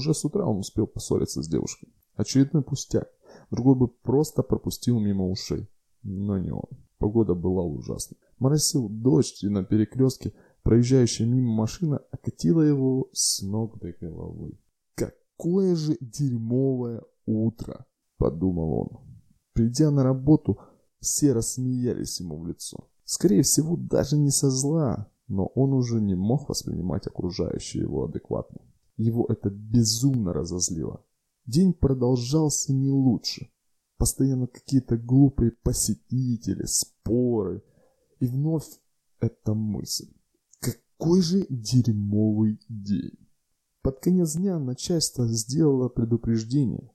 Уже с утра он успел поссориться с девушкой. Очередной пустяк. Другой бы просто пропустил мимо ушей. Но не он. Погода была ужасной. Моросил дождь, и на перекрестке проезжающая мимо машина окатила его с ног до головы. «Какое же дерьмовое утро!» – подумал он. Придя на работу, все рассмеялись ему в лицо. Скорее всего, даже не со зла, но он уже не мог воспринимать окружающее его адекватно. Его это безумно разозлило. День продолжался не лучше. Постоянно какие-то глупые посетители, споры. И вновь эта мысль. Какой же дерьмовый день. Под конец дня начальство сделало предупреждение.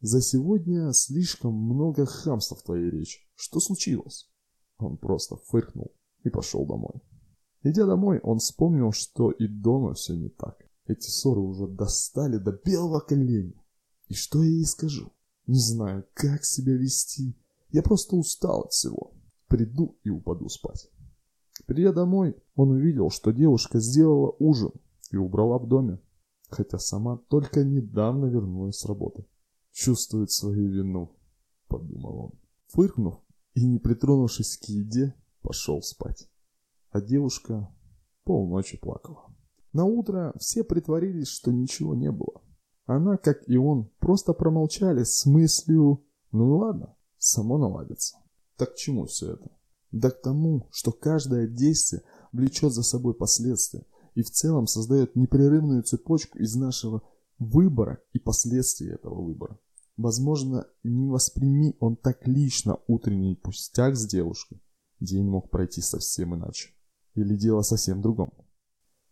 За сегодня слишком много хамства в твоей речи. Что случилось? Он просто фыркнул и пошел домой. Идя домой, он вспомнил, что и дома все не так. Эти ссоры уже достали до белого коленя. И что я ей скажу? Не знаю, как себя вести. Я просто устал от всего. Приду и упаду спать. Придя домой, он увидел, что девушка сделала ужин и убрала в доме, хотя сама только недавно вернулась с работы. Чувствует свою вину, подумал он. Фыркнув и не притронувшись к еде, пошел спать а девушка полночи плакала. На утро все притворились, что ничего не было. Она, как и он, просто промолчали с мыслью «ну и ладно, само наладится». Так к чему все это? Да к тому, что каждое действие влечет за собой последствия и в целом создает непрерывную цепочку из нашего выбора и последствий этого выбора. Возможно, не восприми он так лично утренний пустяк с девушкой, день мог пройти совсем иначе. Или дело совсем в другом?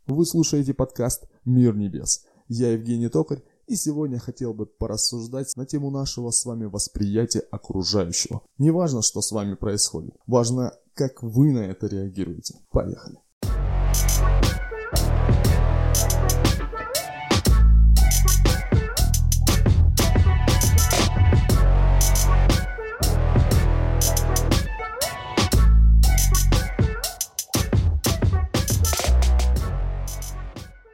Вы слушаете подкаст «Мир небес». Я Евгений Токарь, и сегодня хотел бы порассуждать на тему нашего с вами восприятия окружающего. Не важно, что с вами происходит, важно, как вы на это реагируете. Поехали.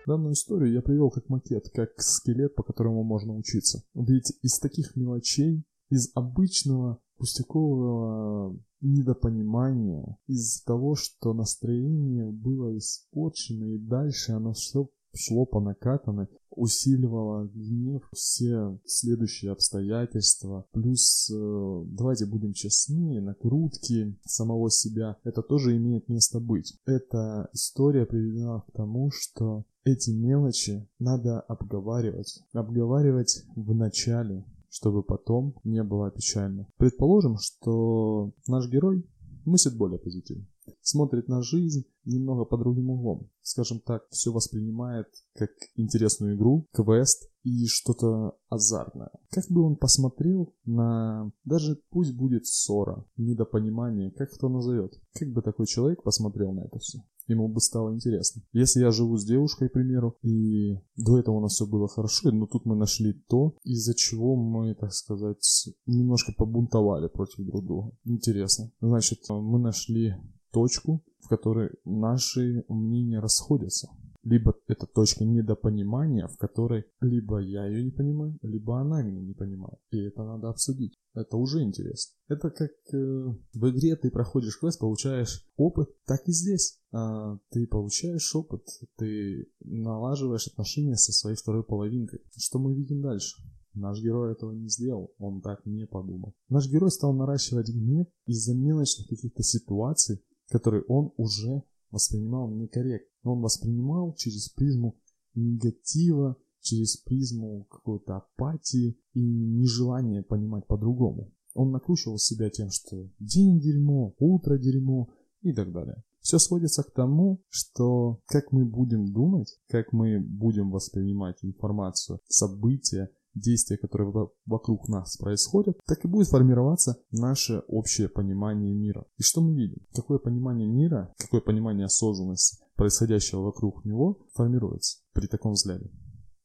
Данную историю я привел как макет, как скелет, по которому можно учиться. Ведь из таких мелочей, из обычного пустякового недопонимания, из того, что настроение было испорчено, и дальше оно все шло по накатанной, усиливало гнев, все следующие обстоятельства, плюс, э, давайте будем честны, накрутки самого себя, это тоже имеет место быть. Эта история приведена к тому, что эти мелочи надо обговаривать. Обговаривать в начале, чтобы потом не было печально. Предположим, что наш герой мыслит более позитивно смотрит на жизнь немного под другим углом. Скажем так, все воспринимает как интересную игру, квест и что-то азартное. Как бы он посмотрел на... Даже пусть будет ссора, недопонимание, как кто назовет. Как бы такой человек посмотрел на это все? ему бы стало интересно. Если я живу с девушкой, к примеру, и до этого у нас все было хорошо, но тут мы нашли то, из-за чего мы, так сказать, немножко побунтовали против друг друга. Интересно. Значит, мы нашли точку, в которой наши мнения расходятся. Либо это точка недопонимания, в которой либо я ее не понимаю, либо она меня не понимает. И это надо обсудить. Это уже интересно. Это как э, в игре ты проходишь квест, получаешь опыт, так и здесь. А, ты получаешь опыт, ты налаживаешь отношения со своей второй половинкой. Что мы видим дальше? Наш герой этого не сделал, он так не подумал. Наш герой стал наращивать гнев из-за мелочных каких-то ситуаций, которые он уже воспринимал некорректно. Он воспринимал через призму негатива, через призму какой-то апатии и нежелания понимать по-другому. Он накручивал себя тем, что день дерьмо, утро дерьмо и так далее. Все сводится к тому, что как мы будем думать, как мы будем воспринимать информацию, события, действия, которые вокруг нас происходят, так и будет формироваться наше общее понимание мира. И что мы видим? Какое понимание мира, какое понимание осознанности происходящего вокруг него формируется при таком взгляде.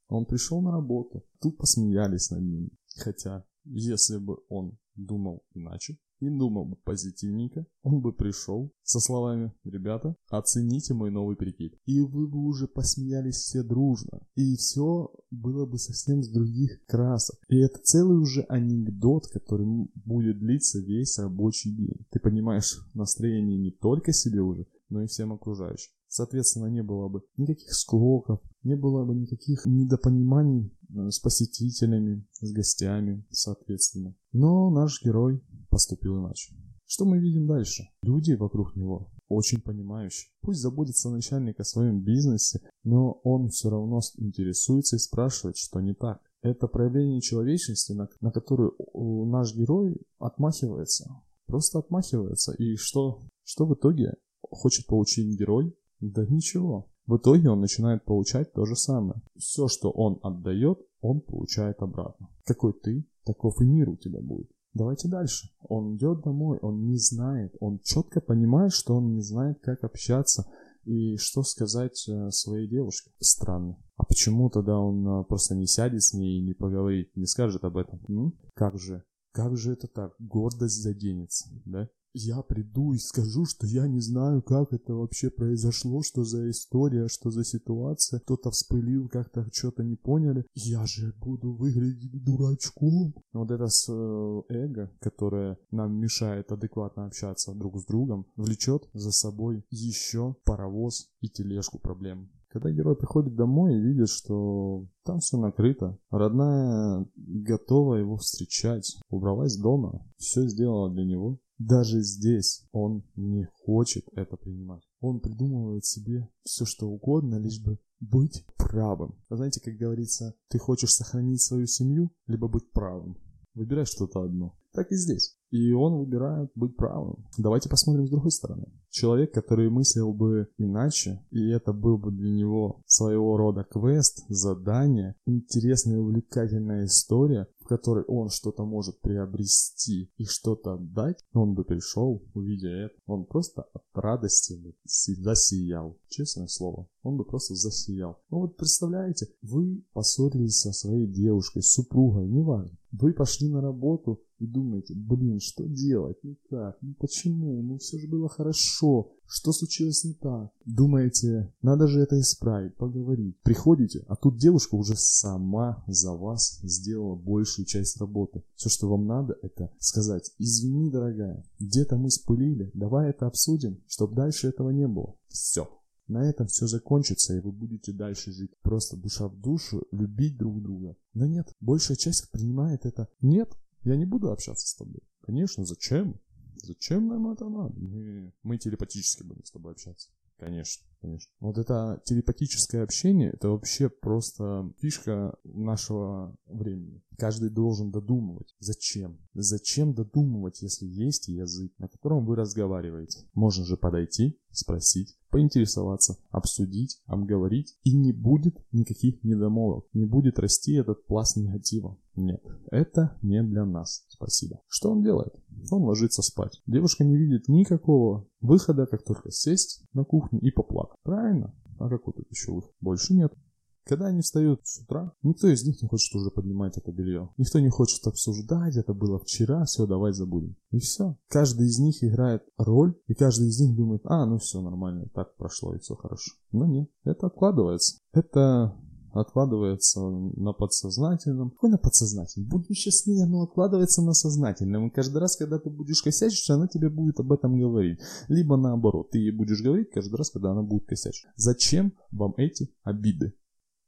Он пришел на работу, тут посмеялись над ним. Хотя, если бы он думал иначе, и думал бы позитивненько, он бы пришел со словами «Ребята, оцените мой новый прикид». И вы бы уже посмеялись все дружно. И все было бы совсем с других красок. И это целый уже анекдот, который будет длиться весь рабочий день. Ты понимаешь настроение не только себе уже, но и всем окружающим. Соответственно, не было бы никаких склоков, не было бы никаких недопониманий э, с посетителями, с гостями, соответственно. Но наш герой поступил иначе. Что мы видим дальше? Люди вокруг него очень понимающие. Пусть заботится начальник о своем бизнесе, но он все равно интересуется и спрашивает, что не так. Это проявление человечности, на, на которую наш герой отмахивается. Просто отмахивается. И что, что в итоге хочет получить герой? Да ничего. В итоге он начинает получать то же самое. Все, что он отдает, он получает обратно. Какой ты, таков и мир у тебя будет. Давайте дальше. Он идет домой, он не знает, он четко понимает, что он не знает, как общаться и что сказать э, своей девушке. Странно. А почему тогда он э, просто не сядет с ней и не поговорит, не скажет об этом? М? Как же? Как же это так? Гордость заденется, да? Я приду и скажу, что я не знаю, как это вообще произошло, что за история, что за ситуация, кто-то вспылил, как-то что-то не поняли, я же буду выглядеть дурачком. Вот это с э, эго, которое нам мешает адекватно общаться друг с другом, влечет за собой еще паровоз и тележку проблем. Когда герой приходит домой и видит, что там все накрыто, родная готова его встречать, убралась дома, все сделала для него, даже здесь он не хочет это принимать. Он придумывает себе все что угодно, лишь бы быть правым. Вы знаете, как говорится, ты хочешь сохранить свою семью, либо быть правым. Выбирай что-то одно. Так и здесь. И он выбирает быть правым. Давайте посмотрим с другой стороны. Человек, который мыслил бы иначе, и это был бы для него своего рода квест, задание, интересная и увлекательная история, в которой он что-то может приобрести и что-то отдать, он бы пришел, увидя это, он просто от радости бы засиял. Честное слово, он бы просто засиял. Ну вот представляете, вы поссорились со своей девушкой, супругой, неважно. Вы пошли на работу и думаете, блин, что делать, ну как, ну почему, ну все же было хорошо, что случилось не так? Думаете, надо же это исправить, поговорить. Приходите, а тут девушка уже сама за вас сделала большую часть работы. Все, что вам надо, это сказать, извини, дорогая, где-то мы спылили, давай это обсудим, чтобы дальше этого не было. Все. На этом все закончится, и вы будете дальше жить просто душа в душу, любить друг друга. Но нет, большая часть принимает это. Нет, я не буду общаться с тобой. Конечно, зачем? Зачем нам это надо? Не, мы телепатически будем с тобой общаться. Конечно, конечно. Вот это телепатическое общение, это вообще просто фишка нашего времени. Каждый должен додумывать. Зачем? Зачем додумывать, если есть язык, на котором вы разговариваете? Можно же подойти, спросить, поинтересоваться, обсудить, обговорить, и не будет никаких недомолвок, не будет расти этот пласт негатива. Нет, это не для нас. Спасибо. Что он делает? Он ложится спать. Девушка не видит никакого выхода, как только сесть на кухню и поплакать. Правильно? А какой тут еще выход? Больше нет. Когда они встают с утра, никто из них не хочет уже поднимать это белье. Никто не хочет обсуждать, это было вчера, все, давай забудем. И все. Каждый из них играет роль, и каждый из них думает, а, ну все нормально, так прошло и все хорошо. Но нет, это откладывается. Это откладывается на подсознательном. Какой на подсознательном? Будем честны, оно откладывается на сознательном. И каждый раз, когда ты будешь косячить, она тебе будет об этом говорить. Либо наоборот, ты ей будешь говорить каждый раз, когда она будет косячить. Зачем вам эти обиды?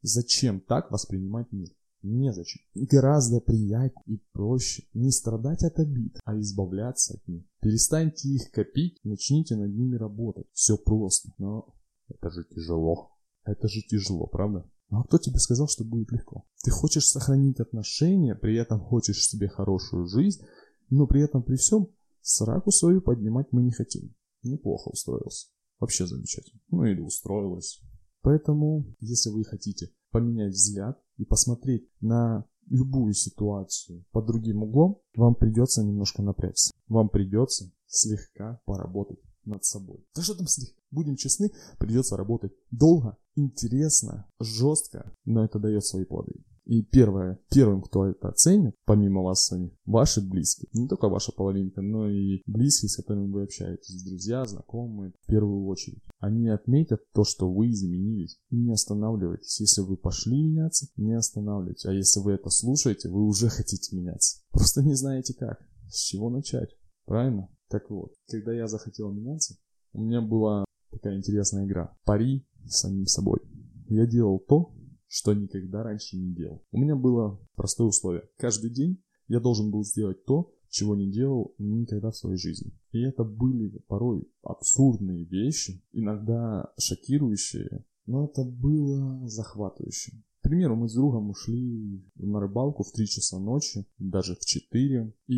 Зачем так воспринимать мир? Незачем. Гораздо приятнее и проще не страдать от обид, а избавляться от них. Перестаньте их копить, начните над ними работать. Все просто. Но это же тяжело. Это же тяжело, правда? А кто тебе сказал, что будет легко? Ты хочешь сохранить отношения, при этом хочешь себе хорошую жизнь, но при этом при всем сраку свою поднимать мы не хотим. Неплохо устроился. Вообще замечательно. Ну или устроилась. Поэтому, если вы хотите поменять взгляд и посмотреть на любую ситуацию под другим углом, вам придется немножко напрячься. Вам придется слегка поработать над собой. Да что там слегка? Будем честны, придется работать долго, интересно, жестко, но это дает свои плоды. И первое, первым, кто это оценит, помимо вас самих, ваши близкие. Не только ваша половинка, но и близкие, с которыми вы общаетесь, друзья, знакомые, в первую очередь. Они отметят то, что вы изменились. И не останавливайтесь. Если вы пошли меняться, не останавливайтесь. А если вы это слушаете, вы уже хотите меняться. Просто не знаете как. С чего начать? Правильно? Так вот, когда я захотел меняться, у меня была такая интересная игра. Пари с самим собой. Я делал то, что никогда раньше не делал. У меня было простое условие. Каждый день я должен был сделать то, чего не делал никогда в своей жизни. И это были порой абсурдные вещи, иногда шокирующие, но это было захватывающе. Примеру, мы с другом ушли на рыбалку в 3 часа ночи, даже в 4. И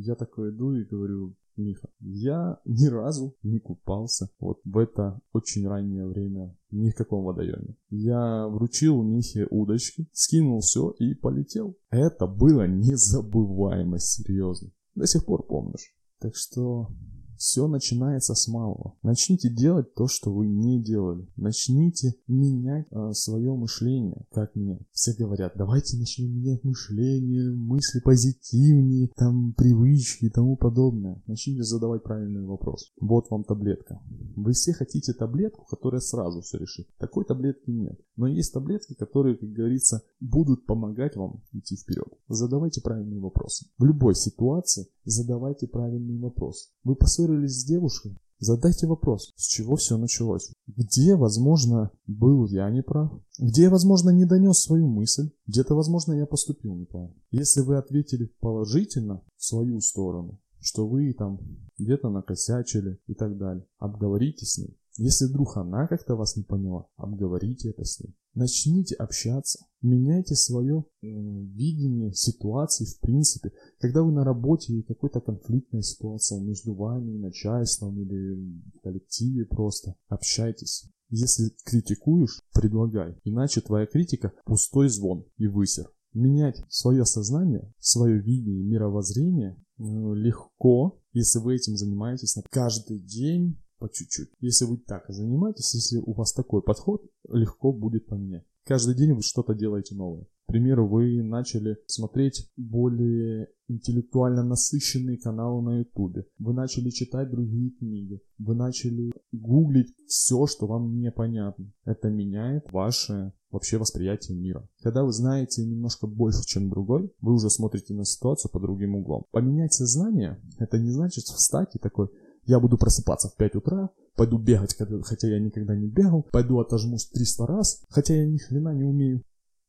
я такой иду и говорю, Миха, я ни разу не купался вот в это очень раннее время ни в каком водоеме. Я вручил Михе удочки, скинул все и полетел. Это было незабываемо серьезно. До сих пор помнишь. Так что все начинается с малого. Начните делать то, что вы не делали. Начните менять э, свое мышление. Как менять? Все говорят, давайте начнем менять мышление, мысли позитивнее, там привычки и тому подобное. Начните задавать правильный вопрос. Вот вам таблетка. Вы все хотите таблетку, которая сразу все решит. Такой таблетки нет. Но есть таблетки, которые, как говорится, будут помогать вам идти вперед. Задавайте правильные вопросы. В любой ситуации задавайте правильный вопрос. Вы поссорились с девушкой? Задайте вопрос, с чего все началось. Где, возможно, был я неправ? Где возможно, не донес свою мысль? Где-то, возможно, я поступил неправильно. Если вы ответили положительно в свою сторону, что вы там где-то накосячили и так далее, обговорите с ней. Если вдруг она как-то вас не поняла, обговорите это с ней. Начните общаться, меняйте свое э, видение ситуации в принципе. Когда вы на работе и какая-то конфликтная ситуация между вами начальством или в коллективе просто, общайтесь. Если критикуешь, предлагай, иначе твоя критика пустой звон и высер. Менять свое сознание, свое видение, мировоззрение э, легко, если вы этим занимаетесь на каждый день, по чуть-чуть. Если вы так занимаетесь, если у вас такой подход, легко будет поменять. Каждый день вы что-то делаете новое. К примеру, вы начали смотреть более интеллектуально насыщенные каналы на ютубе. Вы начали читать другие книги. Вы начали гуглить все, что вам непонятно. Это меняет ваше вообще восприятие мира. Когда вы знаете немножко больше, чем другой, вы уже смотрите на ситуацию по другим углом. Поменять сознание, это не значит встать и такой, я буду просыпаться в 5 утра, пойду бегать, хотя я никогда не бегал, пойду отожмусь 300 раз, хотя я ни хрена не умею.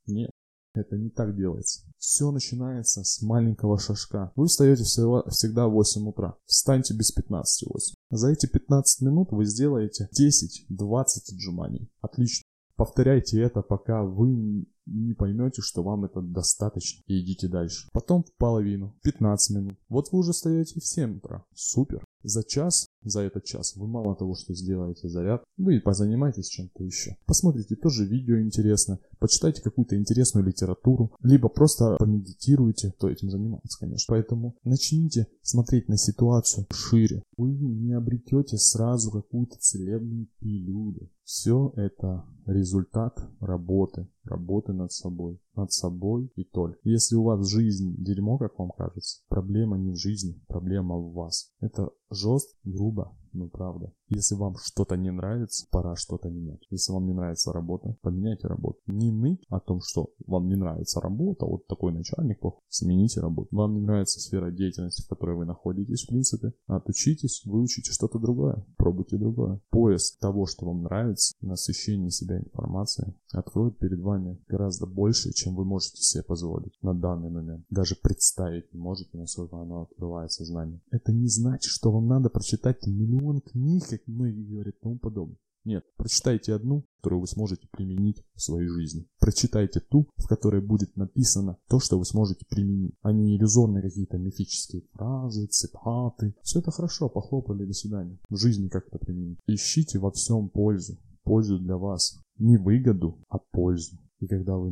Нет, это не так делается. Все начинается с маленького шажка. Вы встаете всегда в 8 утра. Встаньте без 15 8. За эти 15 минут вы сделаете 10-20 отжиманий. Отлично. Повторяйте это, пока вы не поймете, что вам это достаточно, и идите дальше. Потом в половину, 15 минут. Вот вы уже встаете в 7 утра. Супер. За час, за этот час, вы мало того, что сделаете заряд, вы позанимаетесь чем-то еще. Посмотрите тоже видео интересно, почитайте какую-то интересную литературу, либо просто помедитируйте, кто этим занимается, конечно. Поэтому начните смотреть на ситуацию шире. Вы не обретете сразу какую-то целебную пилюлю. Все это результат работы, работы над собой, над собой и только. Если у вас жизнь дерьмо, как вам кажется, проблема не в жизни, проблема в вас. Это жестко, грубо, но правда. Если вам что-то не нравится, пора что-то менять. Если вам не нравится работа, поменяйте работу. Не ныть о том, что вам не нравится работа, вот такой начальник плохой, смените работу. Вам не нравится сфера деятельности, в которой вы находитесь, в принципе, отучитесь, выучите что-то другое, пробуйте другое. Поиск того, что вам нравится, насыщение себя информацией откроет перед вами гораздо больше, чем вы можете себе позволить на данный момент. Даже представить не можете, насколько оно открывает сознание. Это не значит, что вам надо прочитать миллион книг, как многие говорят, тому подобное. Нет, прочитайте одну, которую вы сможете применить в своей жизни. Прочитайте ту, в которой будет написано то, что вы сможете применить, а не иллюзорные какие-то мифические фразы, цитаты. Все это хорошо, похлопали, до свидания. В жизни как это применить? Ищите во всем пользу. Пользу для вас. Не выгоду, а пользу. И когда вы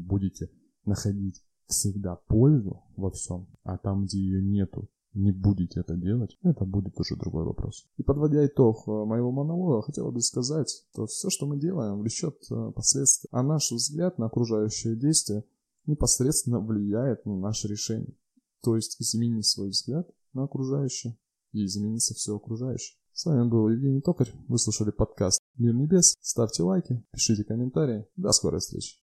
будете находить всегда пользу во всем, а там, где ее нету, не будете это делать, это будет уже другой вопрос. И подводя итог э, моего монолога, хотел бы сказать, что все, что мы делаем, влечет э, последствия, а наш взгляд на окружающее действие непосредственно влияет на наше решение. То есть изменить свой взгляд на окружающее и изменится все окружающее. С вами был Евгений Токарь. Вы слушали подкаст «Мир небес». Ставьте лайки, пишите комментарии. До скорой встречи.